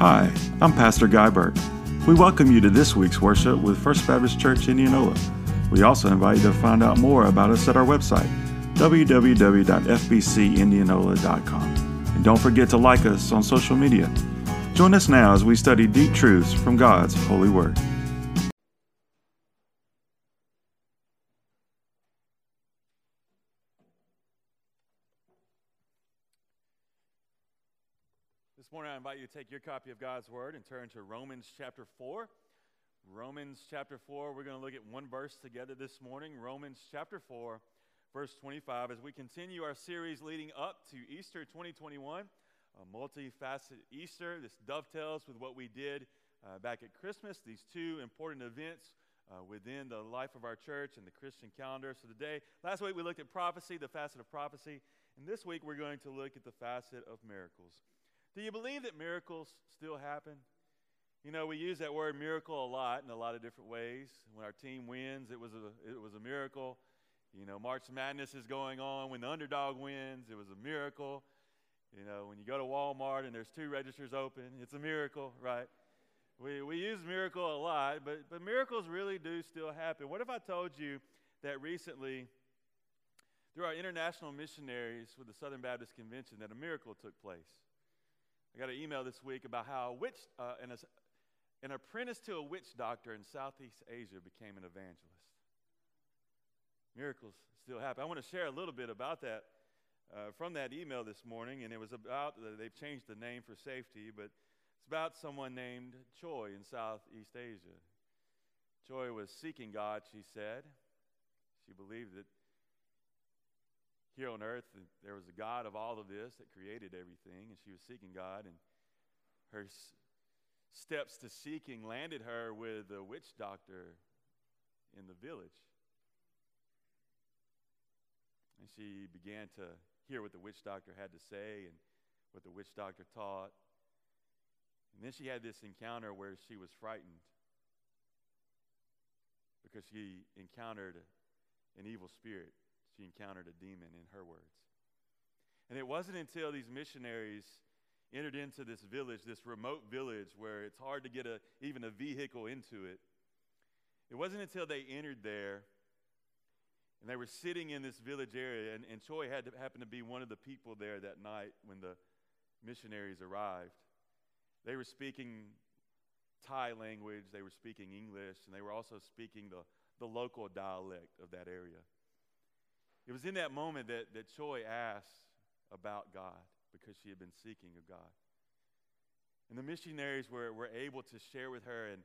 Hi, I'm Pastor Guy Burke. We welcome you to this week's worship with First Baptist Church Indianola. We also invite you to find out more about us at our website, www.fbcindianola.com. And don't forget to like us on social media. Join us now as we study deep truths from God's holy word. This morning, I invite you to take your copy of God's Word and turn to Romans chapter 4. Romans chapter 4, we're going to look at one verse together this morning. Romans chapter 4, verse 25, as we continue our series leading up to Easter 2021, a multifaceted Easter. This dovetails with what we did uh, back at Christmas, these two important events uh, within the life of our church and the Christian calendar. So today, last week we looked at prophecy, the facet of prophecy, and this week we're going to look at the facet of miracles. Do you believe that miracles still happen? You know, we use that word miracle a lot in a lot of different ways. When our team wins, it was a, it was a miracle. You know, March Madness is going on. When the underdog wins, it was a miracle. You know, when you go to Walmart and there's two registers open, it's a miracle, right? We, we use miracle a lot, but, but miracles really do still happen. What if I told you that recently, through our international missionaries with the Southern Baptist Convention, that a miracle took place? I got an email this week about how a witch, uh, an, an apprentice to a witch doctor in Southeast Asia became an evangelist. Miracles still happen. I want to share a little bit about that uh, from that email this morning, and it was about, uh, they've changed the name for safety, but it's about someone named Choi in Southeast Asia. Choi was seeking God, she said. She believed that here on earth, there was a God of all of this that created everything, and she was seeking God, and her s- steps to seeking landed her with a witch doctor in the village. And she began to hear what the witch doctor had to say and what the witch doctor taught. And then she had this encounter where she was frightened because she encountered an evil spirit she encountered a demon, in her words. And it wasn't until these missionaries entered into this village, this remote village where it's hard to get a, even a vehicle into it. It wasn't until they entered there and they were sitting in this village area, and, and Choi had to happen to be one of the people there that night when the missionaries arrived. They were speaking Thai language, they were speaking English, and they were also speaking the, the local dialect of that area. It was in that moment that, that Choi asked about God because she had been seeking of God. And the missionaries were, were able to share with her an,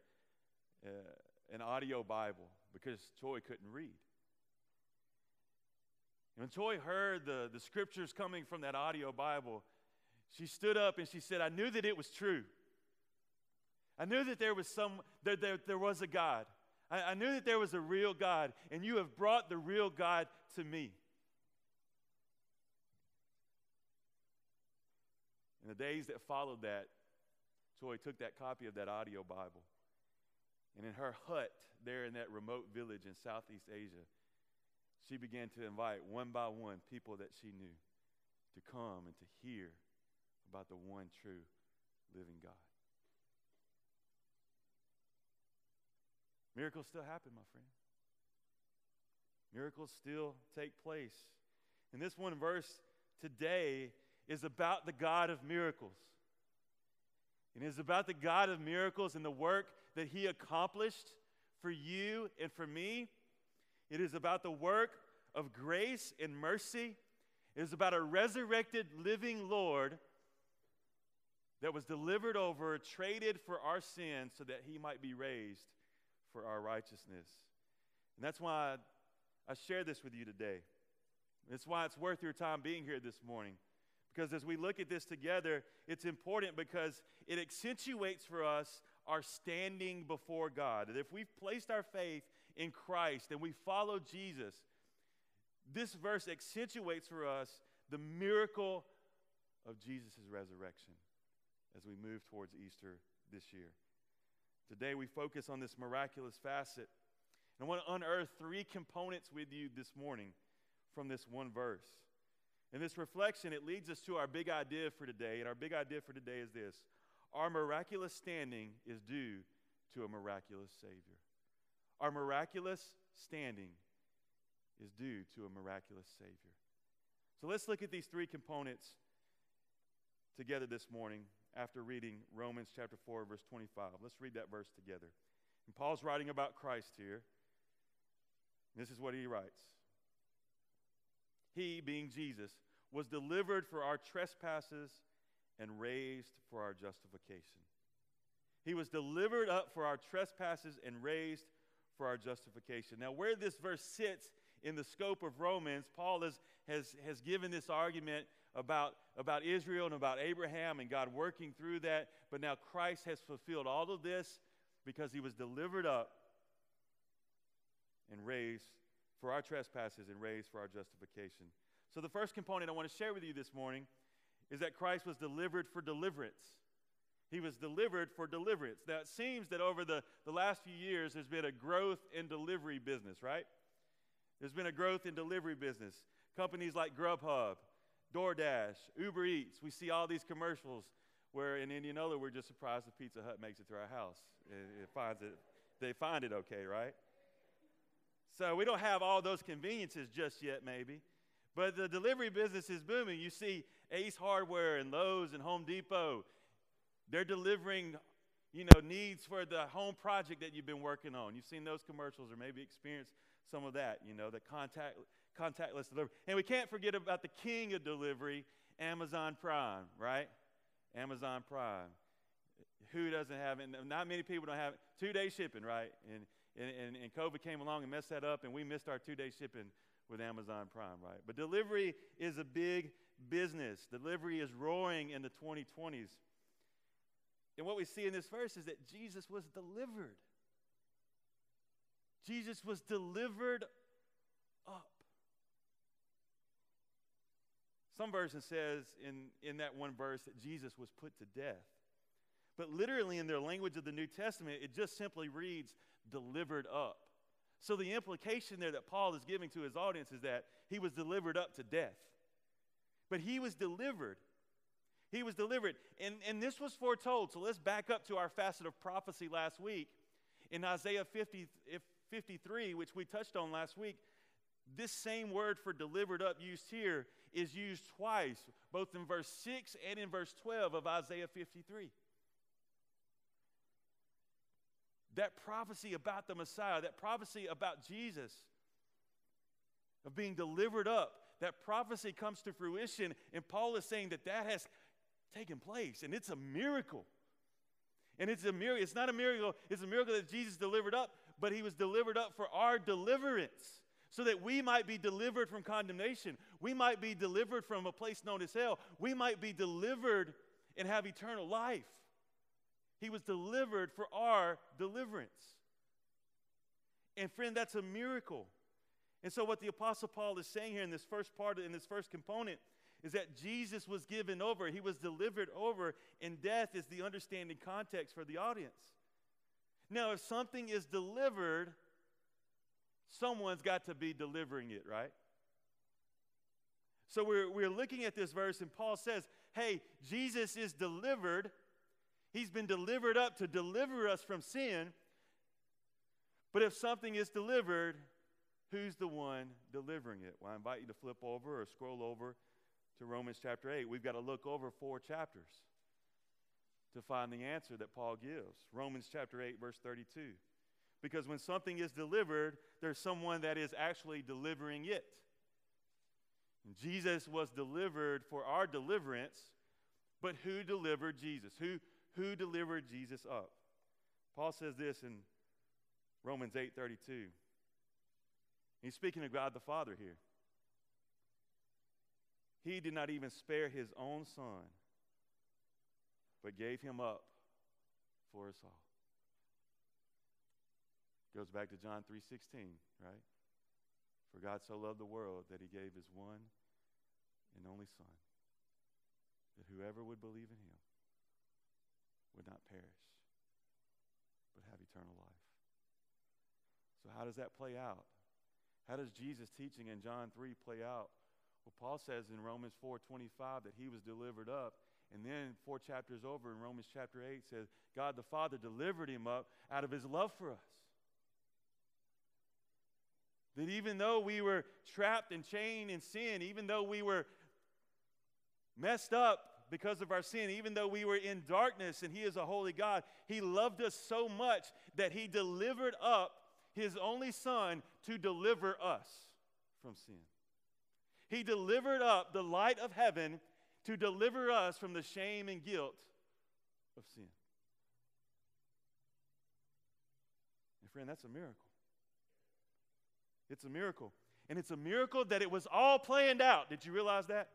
uh, an audio Bible because Choi couldn't read. And when Choi heard the, the scriptures coming from that audio Bible, she stood up and she said, I knew that it was true. I knew that there was some, that there, there was a God. I, I knew that there was a real God, and you have brought the real God to me. In the days that followed that, Choi took that copy of that audio Bible, and in her hut there in that remote village in Southeast Asia, she began to invite one by one people that she knew to come and to hear about the one true living God. Miracles still happen, my friend. Miracles still take place. And this one verse today is about the God of miracles. It is about the God of miracles and the work that He accomplished for you and for me. It is about the work of grace and mercy. It is about a resurrected living Lord that was delivered over, traded for our sins so that He might be raised for our righteousness. And that's why I share this with you today. That's why it's worth your time being here this morning. Because as we look at this together, it's important because it accentuates for us our standing before God. That if we've placed our faith in Christ and we follow Jesus, this verse accentuates for us the miracle of Jesus' resurrection as we move towards Easter this year. Today we focus on this miraculous facet. And I want to unearth three components with you this morning from this one verse. In this reflection, it leads us to our big idea for today. And our big idea for today is this Our miraculous standing is due to a miraculous Savior. Our miraculous standing is due to a miraculous Savior. So let's look at these three components together this morning after reading Romans chapter 4, verse 25. Let's read that verse together. And Paul's writing about Christ here. This is what he writes He, being Jesus, was delivered for our trespasses and raised for our justification. He was delivered up for our trespasses and raised for our justification. Now, where this verse sits in the scope of Romans, Paul has, has, has given this argument about, about Israel and about Abraham and God working through that. But now Christ has fulfilled all of this because he was delivered up and raised for our trespasses and raised for our justification. So, the first component I want to share with you this morning is that Christ was delivered for deliverance. He was delivered for deliverance. Now, it seems that over the, the last few years, there's been a growth in delivery business, right? There's been a growth in delivery business. Companies like Grubhub, DoorDash, Uber Eats, we see all these commercials where in Indianola we're just surprised the Pizza Hut makes it to our house. It, it finds it, they find it okay, right? So we don't have all those conveniences just yet, maybe. But the delivery business is booming. You see Ace Hardware and Lowe's and Home Depot. They're delivering, you know, needs for the home project that you've been working on. You've seen those commercials or maybe experienced some of that, you know, the contact, contactless delivery. And we can't forget about the king of delivery, Amazon Prime, right? Amazon Prime. Who doesn't have it? Not many people don't have it. Two day shipping, right? And, and, and, COVID came along and messed that up, and we missed our two day shipping with Amazon Prime, right? But delivery is a big business. Delivery is roaring in the 2020s. And what we see in this verse is that Jesus was delivered. Jesus was delivered up. Some version says in, in that one verse that Jesus was put to death. But literally, in their language of the New Testament, it just simply reads delivered up. So the implication there that Paul is giving to his audience is that he was delivered up to death. But he was delivered. He was delivered. And, and this was foretold. So let's back up to our facet of prophecy last week. In Isaiah 50, 53, which we touched on last week, this same word for delivered up used here is used twice, both in verse 6 and in verse 12 of Isaiah 53. That prophecy about the Messiah, that prophecy about Jesus, of being delivered up, that prophecy comes to fruition, and Paul is saying that that has taken place, and it's a miracle. And it's a miracle. It's not a miracle, it's a miracle that Jesus delivered up, but he was delivered up for our deliverance so that we might be delivered from condemnation. We might be delivered from a place known as hell. We might be delivered and have eternal life. He was delivered for our deliverance. And friend, that's a miracle. And so, what the Apostle Paul is saying here in this first part, in this first component, is that Jesus was given over. He was delivered over, and death is the understanding context for the audience. Now, if something is delivered, someone's got to be delivering it, right? So we're, we're looking at this verse, and Paul says, Hey, Jesus is delivered. He's been delivered up to deliver us from sin. But if something is delivered, who's the one delivering it? Well, I invite you to flip over or scroll over to Romans chapter 8. We've got to look over four chapters to find the answer that Paul gives. Romans chapter 8, verse 32. Because when something is delivered, there's someone that is actually delivering it. And Jesus was delivered for our deliverance, but who delivered Jesus? Who, who delivered Jesus up? Paul says this in Romans 8:32. He's speaking of God the Father here. He did not even spare his own son, but gave him up for us all. Goes back to John 3:16, right? For God so loved the world that he gave his one and only son that whoever would believe in him would not perish but have eternal life. So how does that play out? How does Jesus' teaching in John 3 play out? Well, Paul says in Romans 4:25 that he was delivered up And then four chapters over in Romans chapter 8 says, God the Father delivered him up out of his love for us. That even though we were trapped and chained in sin, even though we were messed up because of our sin, even though we were in darkness and He is a holy God, He loved us so much that He delivered up His only Son to deliver us from sin. He delivered up the light of heaven to deliver us from the shame and guilt of sin. And friend, that's a miracle. It's a miracle. And it's a miracle that it was all planned out. Did you realize that?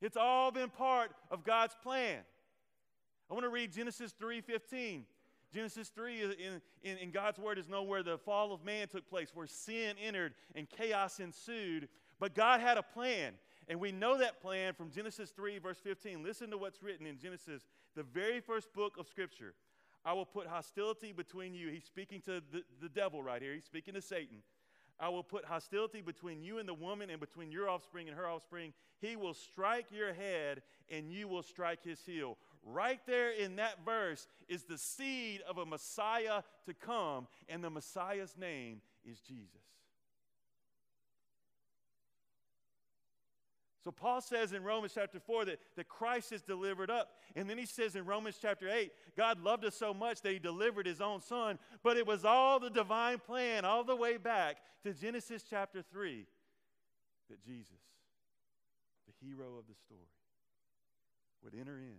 It's all been part of God's plan. I want to read Genesis 3:15. Genesis 3 in, in, in, God's word is nowhere the fall of man took place, where sin entered and chaos ensued. But God had a plan. And we know that plan from Genesis 3, verse 15. Listen to what's written in Genesis, the very first book of Scripture. I will put hostility between you. He's speaking to the, the devil right here. He's speaking to Satan. I will put hostility between you and the woman and between your offspring and her offspring. He will strike your head and you will strike his heel. Right there in that verse is the seed of a Messiah to come, and the Messiah's name is Jesus. So Paul says in Romans chapter 4 that, that Christ is delivered up. And then he says in Romans chapter 8, God loved us so much that he delivered his own son. But it was all the divine plan, all the way back to Genesis chapter 3, that Jesus, the hero of the story, would enter in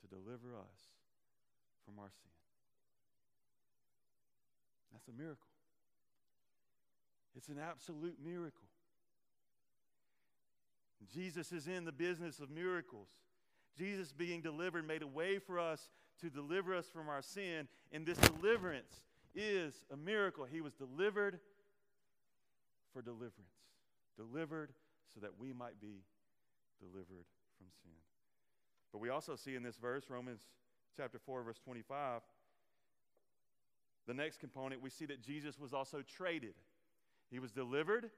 to deliver us from our sin. That's a miracle. It's an absolute miracle. Jesus is in the business of miracles. Jesus being delivered made a way for us to deliver us from our sin, and this deliverance is a miracle. He was delivered for deliverance, delivered so that we might be delivered from sin. But we also see in this verse, Romans chapter 4, verse 25, the next component, we see that Jesus was also traded. He was delivered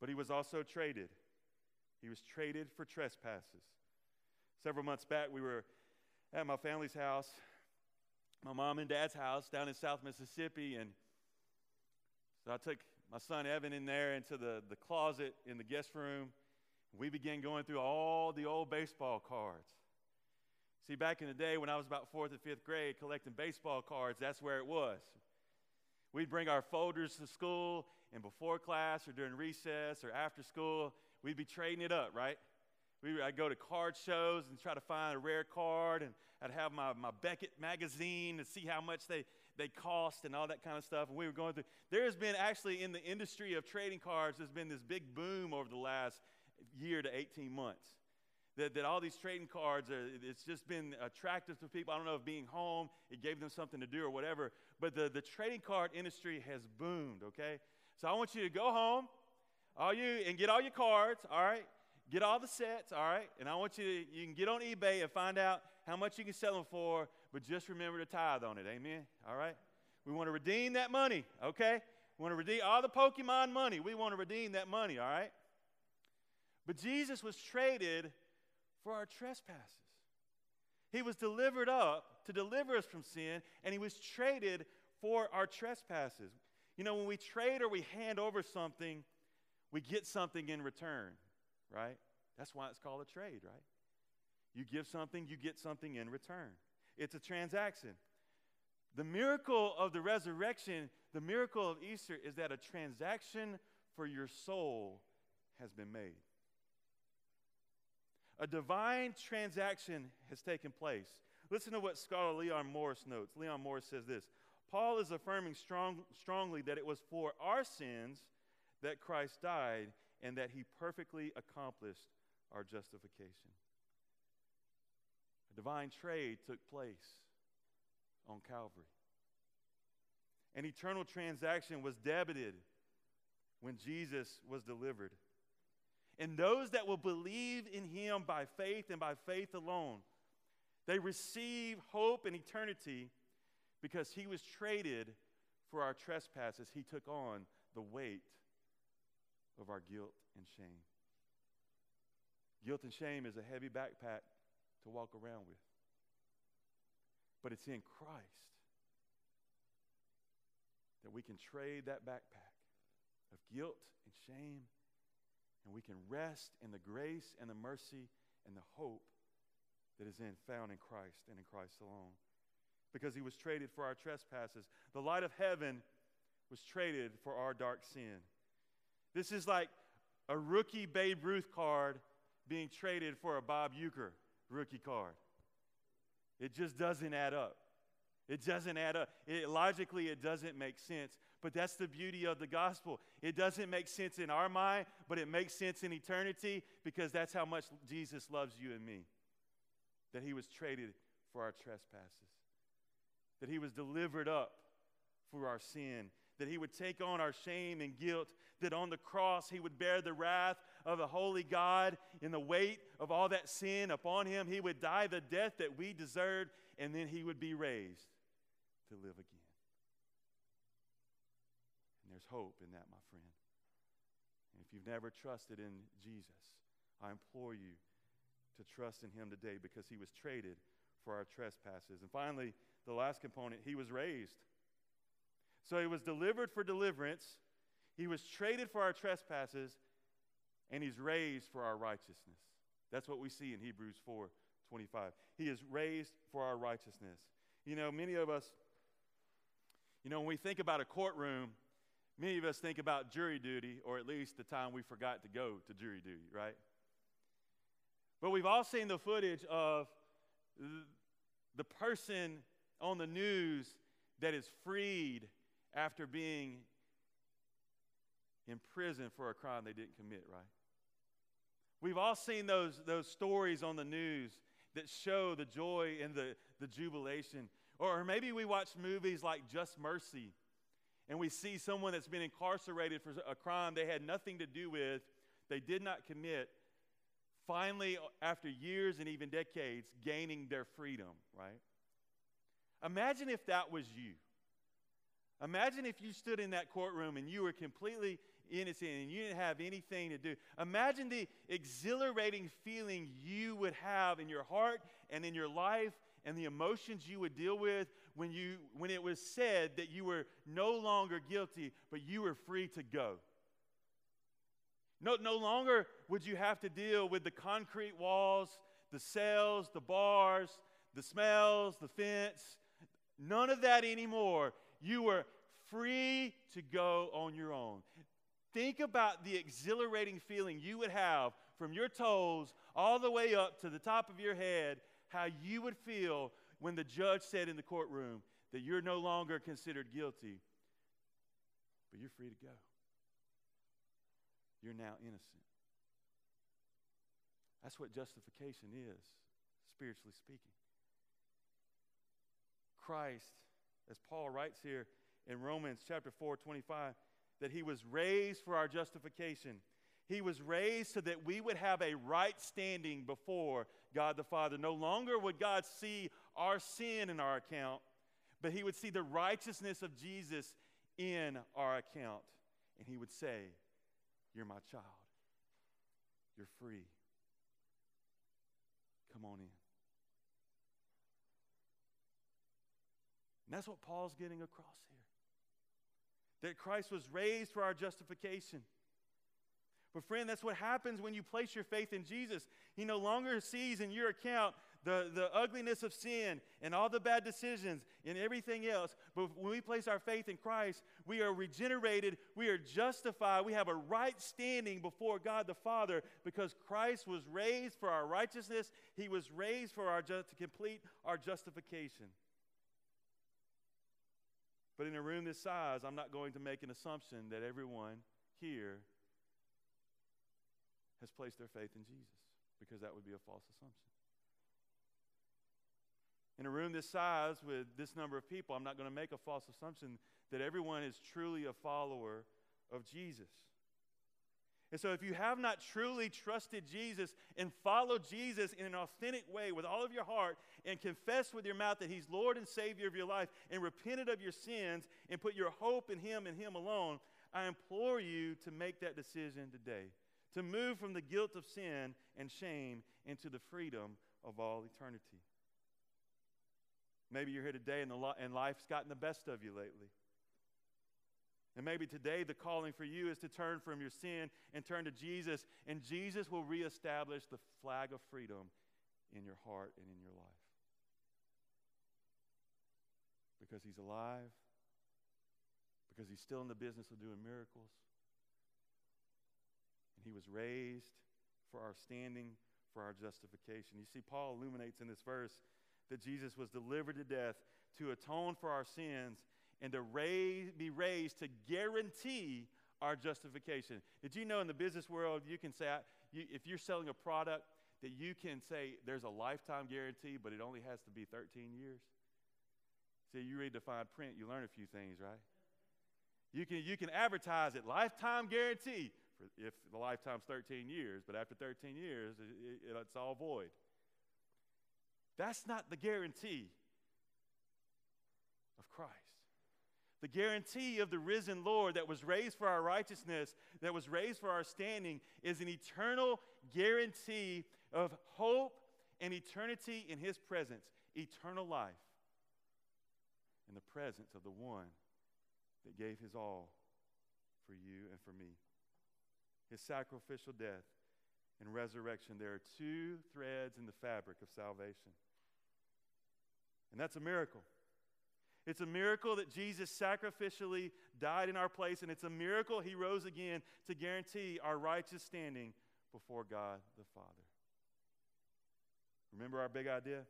but he was also traded. He was traded for trespasses. Several months back, we were at my family's house, my mom and dad's house down in South Mississippi, and so I took my son Evan in there into the, the closet in the guest room. We began going through all the old baseball cards. See, back in the day when I was about fourth and fifth grade collecting baseball cards, that's where it was. We'd bring our folders to school, and before class or during recess or after school, we'd be trading it up, right? We, I'd go to card shows and try to find a rare card, and I'd have my, my Beckett magazine to see how much they, they cost and all that kind of stuff. And we were going through. There has been actually in the industry of trading cards, there's been this big boom over the last year to 18 months. That, that all these trading cards, are, it's just been attractive to people. I don't know if being home, it gave them something to do or whatever. But the, the trading card industry has boomed, okay? So I want you to go home, all you, and get all your cards, all right? Get all the sets, all right? And I want you to, you can get on eBay and find out how much you can sell them for, but just remember to tithe on it, amen? All right? We want to redeem that money, okay? We want to redeem all the Pokemon money. We want to redeem that money, all right? But Jesus was traded for our trespasses. He was delivered up to deliver us from sin, and he was traded for our trespasses. You know, when we trade or we hand over something, we get something in return, right? That's why it's called a trade, right? You give something, you get something in return. It's a transaction. The miracle of the resurrection, the miracle of Easter, is that a transaction for your soul has been made. A divine transaction has taken place. Listen to what scholar Leon Morris notes. Leon Morris says this Paul is affirming strong, strongly that it was for our sins that Christ died and that he perfectly accomplished our justification. A divine trade took place on Calvary. An eternal transaction was debited when Jesus was delivered. And those that will believe in him by faith and by faith alone, they receive hope and eternity because he was traded for our trespasses. He took on the weight of our guilt and shame. Guilt and shame is a heavy backpack to walk around with. But it's in Christ that we can trade that backpack of guilt and shame, and we can rest in the grace and the mercy and the hope that is in, found in Christ and in Christ alone. Because he was traded for our trespasses. The light of heaven was traded for our dark sin. This is like a rookie Babe Ruth card being traded for a Bob Uecker rookie card. It just doesn't add up. It doesn't add up. It, logically, it doesn't make sense. But that's the beauty of the gospel. It doesn't make sense in our mind, but it makes sense in eternity because that's how much Jesus loves you and me. That he was traded for our trespasses, that he was delivered up for our sin, that he would take on our shame and guilt, that on the cross he would bear the wrath of the holy God in the weight of all that sin upon him. He would die the death that we deserved, and then he would be raised to live again. And there's hope in that, my friend. And if you've never trusted in Jesus, I implore you to trust in him today because he was traded for our trespasses. And finally, the last component, he was raised. So he was delivered for deliverance, he was traded for our trespasses, and he's raised for our righteousness. That's what we see in Hebrews 4 25. He is raised for our righteousness. You know, many of us, you know, when we think about a courtroom, many of us think about jury duty, or at least the time we forgot to go to jury duty, right? But we've all seen the footage of the person on the news that is freed after being in prison for a crime they didn't commit, right? We've all seen those, those stories on the news that show the joy and the, the jubilation. Or maybe we watch movies like Just Mercy and we see someone that's been incarcerated for a crime they had nothing to do with, they did not commit, finally, after years and even decades, gaining their freedom, right? Imagine if that was you. Imagine if you stood in that courtroom and you were completely innocent and you didn't have anything to do. Imagine the exhilarating feeling you would have in your heart and in your life and the emotions you would deal with when, you, when it was said that you were no longer guilty, but you were free to go. No, no longer would you have to deal with the concrete walls, the cells, the bars, the smells, the fence. None of that anymore. You were free to go on your own. Think about the exhilarating feeling you would have from your toes all the way up to the top of your head, how you would feel when the judge said in the courtroom that you're no longer considered guilty, but you're free to go. You're now innocent. That's what justification is, spiritually speaking. Christ as Paul writes here in Romans chapter 4, 25, that he was raised for our justification. He was raised so that we would have a right standing before God the Father. No longer would God see our sin in our account, but he would see the righteousness of Jesus in our account. And he would say, You're my child. You're free. Come on in. And that's what Paul's getting across here. That Christ was raised for our justification. But, friend, that's what happens when you place your faith in Jesus. He no longer sees in your account the, the ugliness of sin and all the bad decisions and everything else. But when we place our faith in Christ, we are regenerated, we are justified, we have a right standing before God the Father because Christ was raised for our righteousness, He was raised for our to complete our justification. But in a room this size, I'm not going to make an assumption that everyone here has placed their faith in Jesus because that would be a false assumption. In a room this size with this number of people, I'm not going to make a false assumption that everyone is truly a follower of Jesus. And so, if you have not truly trusted Jesus and followed Jesus in an authentic way with all of your heart and confessed with your mouth that He's Lord and Savior of your life and repented of your sins and put your hope in Him and Him alone, I implore you to make that decision today, to move from the guilt of sin and shame into the freedom of all eternity. Maybe you're here today and, the, and life's gotten the best of you lately. And maybe today the calling for you is to turn from your sin and turn to Jesus, and Jesus will reestablish the flag of freedom in your heart and in your life. Because he's alive, because he's still in the business of doing miracles, and he was raised for our standing, for our justification. You see, Paul illuminates in this verse that Jesus was delivered to death to atone for our sins and to raise, be raised to guarantee our justification. Did you know in the business world, you can say, you, if you're selling a product, that you can say there's a lifetime guarantee, but it only has to be 13 years? See, you read the fine print, you learn a few things, right? You can, you can advertise it, lifetime guarantee, for if the lifetime's 13 years, but after 13 years, it, it, it's all void. That's not the guarantee of Christ. The guarantee of the risen Lord that was raised for our righteousness, that was raised for our standing, is an eternal guarantee of hope and eternity in His presence, eternal life in the presence of the one that gave His all for you and for me. His sacrificial death and resurrection, there are two threads in the fabric of salvation. And that's a miracle. It's a miracle that Jesus sacrificially died in our place, and it's a miracle he rose again to guarantee our righteous standing before God the Father. Remember our big idea?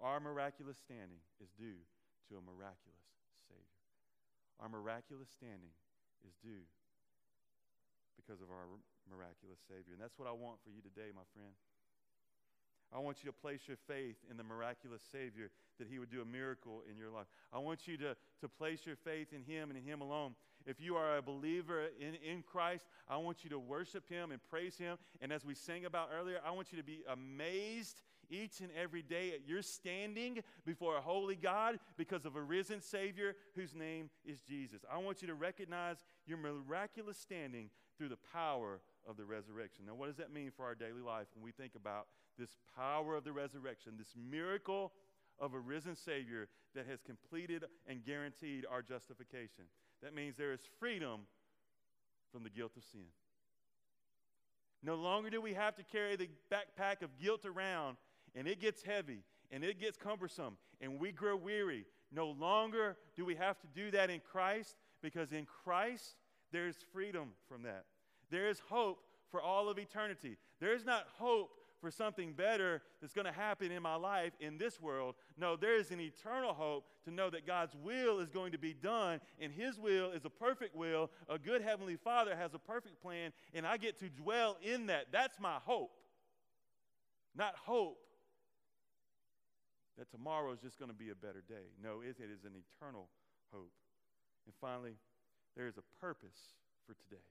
Our miraculous standing is due to a miraculous Savior. Our miraculous standing is due because of our miraculous Savior. And that's what I want for you today, my friend. I want you to place your faith in the miraculous Savior that He would do a miracle in your life. I want you to, to place your faith in Him and in Him alone. If you are a believer in, in Christ, I want you to worship Him and praise Him. And as we sang about earlier, I want you to be amazed each and every day at your standing before a holy God because of a risen Savior whose name is Jesus. I want you to recognize your miraculous standing through the power of the resurrection. Now, what does that mean for our daily life when we think about this power of the resurrection, this miracle of a risen Savior that has completed and guaranteed our justification. That means there is freedom from the guilt of sin. No longer do we have to carry the backpack of guilt around, and it gets heavy and it gets cumbersome, and we grow weary. No longer do we have to do that in Christ, because in Christ there is freedom from that. There is hope for all of eternity. There is not hope for something better that's going to happen in my life in this world. No, there is an eternal hope to know that God's will is going to be done, and His will is a perfect will. A good Heavenly Father has a perfect plan, and I get to dwell in that. That's my hope. Not hope that tomorrow is just going to be a better day. No, it is an eternal hope. And finally, there is a purpose for today.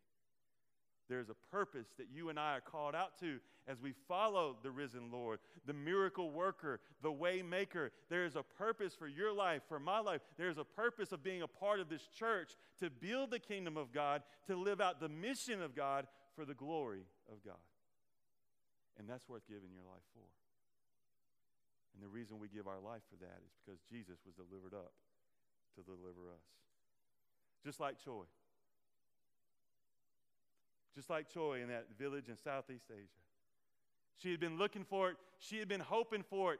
There's a purpose that you and I are called out to as we follow the risen Lord, the miracle worker, the way maker. There is a purpose for your life, for my life. There's a purpose of being a part of this church to build the kingdom of God, to live out the mission of God for the glory of God. And that's worth giving your life for. And the reason we give our life for that is because Jesus was delivered up to deliver us. Just like Choi. Just like Choi in that village in Southeast Asia. She had been looking for it, she had been hoping for it,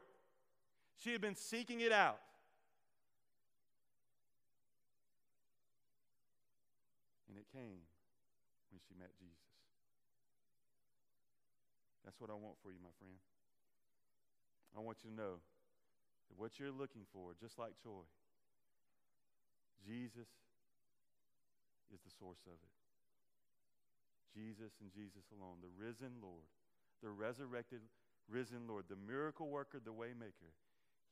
she had been seeking it out. And it came when she met Jesus. That's what I want for you, my friend. I want you to know that what you're looking for, just like Choi, Jesus is the source of it. Jesus and Jesus alone, the risen Lord, the resurrected, risen Lord, the miracle worker, the waymaker.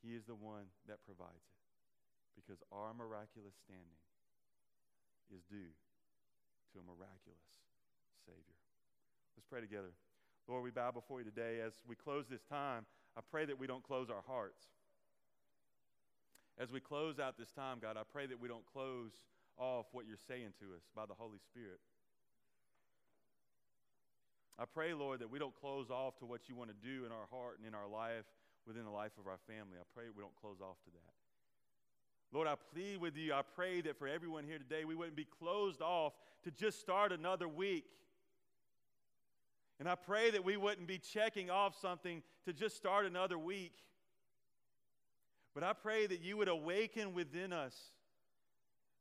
He is the one that provides it because our miraculous standing is due to a miraculous Savior. Let's pray together. Lord, we bow before you today. As we close this time, I pray that we don't close our hearts. As we close out this time, God, I pray that we don't close off what you're saying to us by the Holy Spirit. I pray, Lord, that we don't close off to what you want to do in our heart and in our life, within the life of our family. I pray we don't close off to that. Lord, I plead with you. I pray that for everyone here today, we wouldn't be closed off to just start another week. And I pray that we wouldn't be checking off something to just start another week. But I pray that you would awaken within us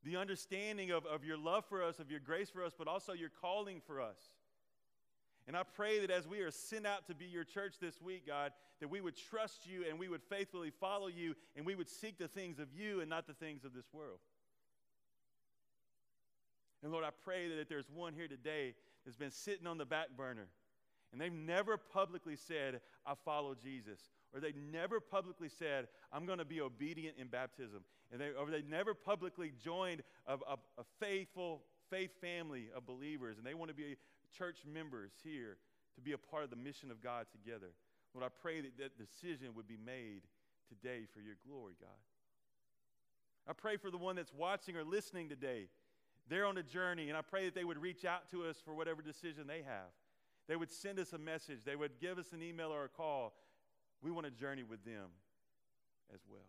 the understanding of, of your love for us, of your grace for us, but also your calling for us. And I pray that as we are sent out to be your church this week, God, that we would trust you and we would faithfully follow you and we would seek the things of you and not the things of this world. And Lord, I pray that if there's one here today that's been sitting on the back burner and they've never publicly said, I follow Jesus, or they never publicly said, I'm going to be obedient in baptism, and they, or they never publicly joined a, a, a faithful faith family of believers, and they want to be church members here to be a part of the mission of God together. Lord, I pray that that decision would be made today for your glory, God. I pray for the one that's watching or listening today. They're on a journey, and I pray that they would reach out to us for whatever decision they have. They would send us a message, they would give us an email or a call. We want to journey with them as well.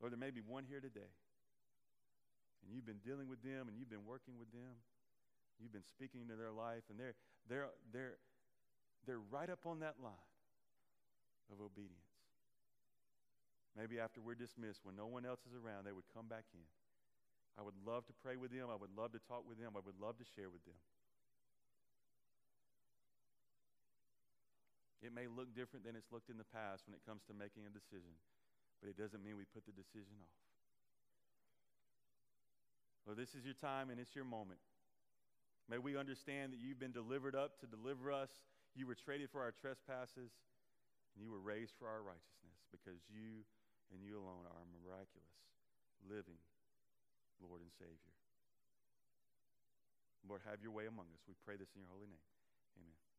Lord, there may be one here today and you've been dealing with them and you've been working with them, you've been speaking into their life, and they're, they're, they're, they're right up on that line of obedience. Maybe after we're dismissed, when no one else is around, they would come back in. I would love to pray with them. I would love to talk with them. I would love to share with them. It may look different than it's looked in the past when it comes to making a decision, but it doesn't mean we put the decision off. Lord, this is your time and it's your moment. May we understand that you've been delivered up to deliver us. You were traded for our trespasses, and you were raised for our righteousness because you and you alone are miraculous, living Lord and Savior. Lord, have your way among us. We pray this in your holy name. Amen.